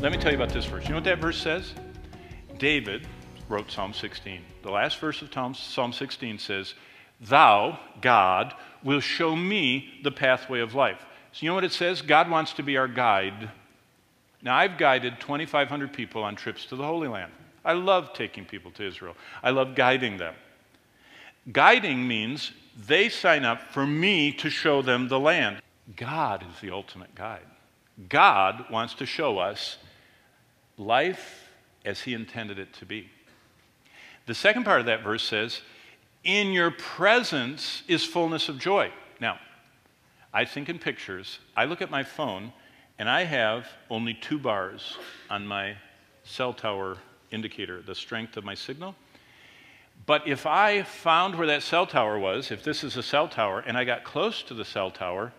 Let me tell you about this verse. You know what that verse says? David wrote Psalm 16. The last verse of Psalm 16 says, Thou, God, will show me the pathway of life. So, you know what it says? God wants to be our guide. Now, I've guided 2,500 people on trips to the Holy Land. I love taking people to Israel, I love guiding them. Guiding means they sign up for me to show them the land. God is the ultimate guide. God wants to show us life as He intended it to be. The second part of that verse says, In your presence is fullness of joy. Now, I think in pictures. I look at my phone and I have only two bars on my cell tower indicator, the strength of my signal. But if I found where that cell tower was, if this is a cell tower, and I got close to the cell tower,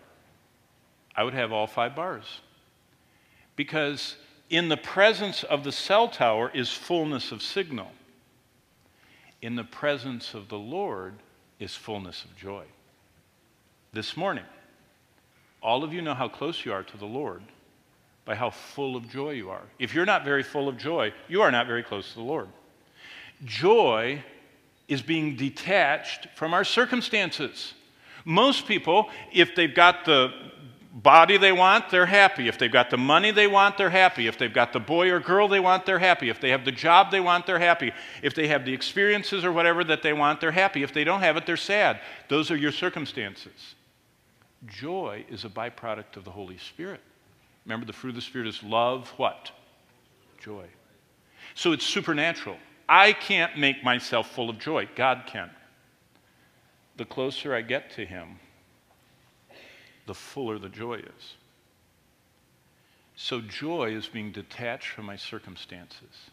I would have all five bars. Because in the presence of the cell tower is fullness of signal. In the presence of the Lord is fullness of joy. This morning, all of you know how close you are to the Lord by how full of joy you are. If you're not very full of joy, you are not very close to the Lord. Joy is being detached from our circumstances. Most people, if they've got the body they want, they're happy. If they've got the money they want, they're happy. If they've got the boy or girl they want, they're happy. If they have the job they want, they're happy. If they have the experiences or whatever that they want, they're happy. If they don't have it, they're sad. Those are your circumstances. Joy is a byproduct of the Holy Spirit. Remember, the fruit of the Spirit is love, what? Joy. So it's supernatural. I can't make myself full of joy. God can. The closer I get to Him, the fuller the joy is. So joy is being detached from my circumstances.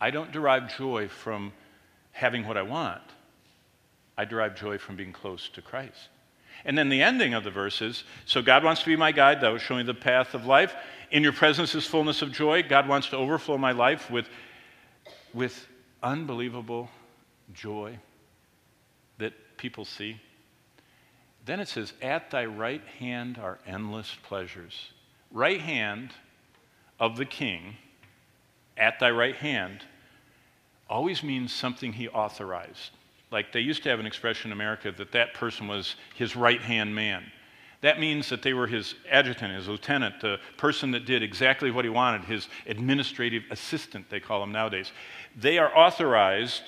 I don't derive joy from having what I want. I derive joy from being close to Christ. And then the ending of the verse is So God wants to be my guide, that was showing the path of life. In your presence is fullness of joy. God wants to overflow my life with, with unbelievable joy that people see. Then it says, At thy right hand are endless pleasures. Right hand of the king, at thy right hand, always means something he authorized. Like they used to have an expression in America that that person was his right hand man. That means that they were his adjutant, his lieutenant, the person that did exactly what he wanted, his administrative assistant, they call him nowadays. They are authorized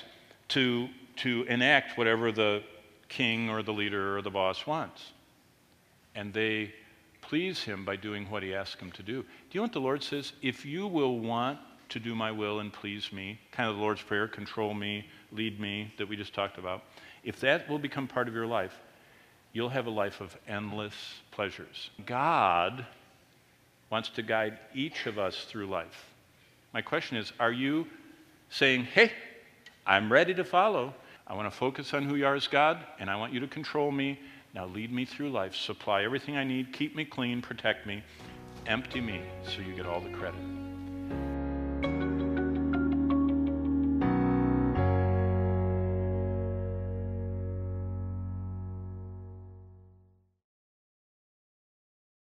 to, to enact whatever the king or the leader or the boss wants. And they please him by doing what he asks them to do. Do you know what the Lord says? If you will want to do my will and please me, kind of the Lord's Prayer, control me, lead me, that we just talked about, if that will become part of your life, you'll have a life of endless pleasures. God wants to guide each of us through life. My question is are you saying, hey, I'm ready to follow? I want to focus on who you are as God, and I want you to control me. Now lead me through life, supply everything I need, keep me clean, protect me, empty me so you get all the credit.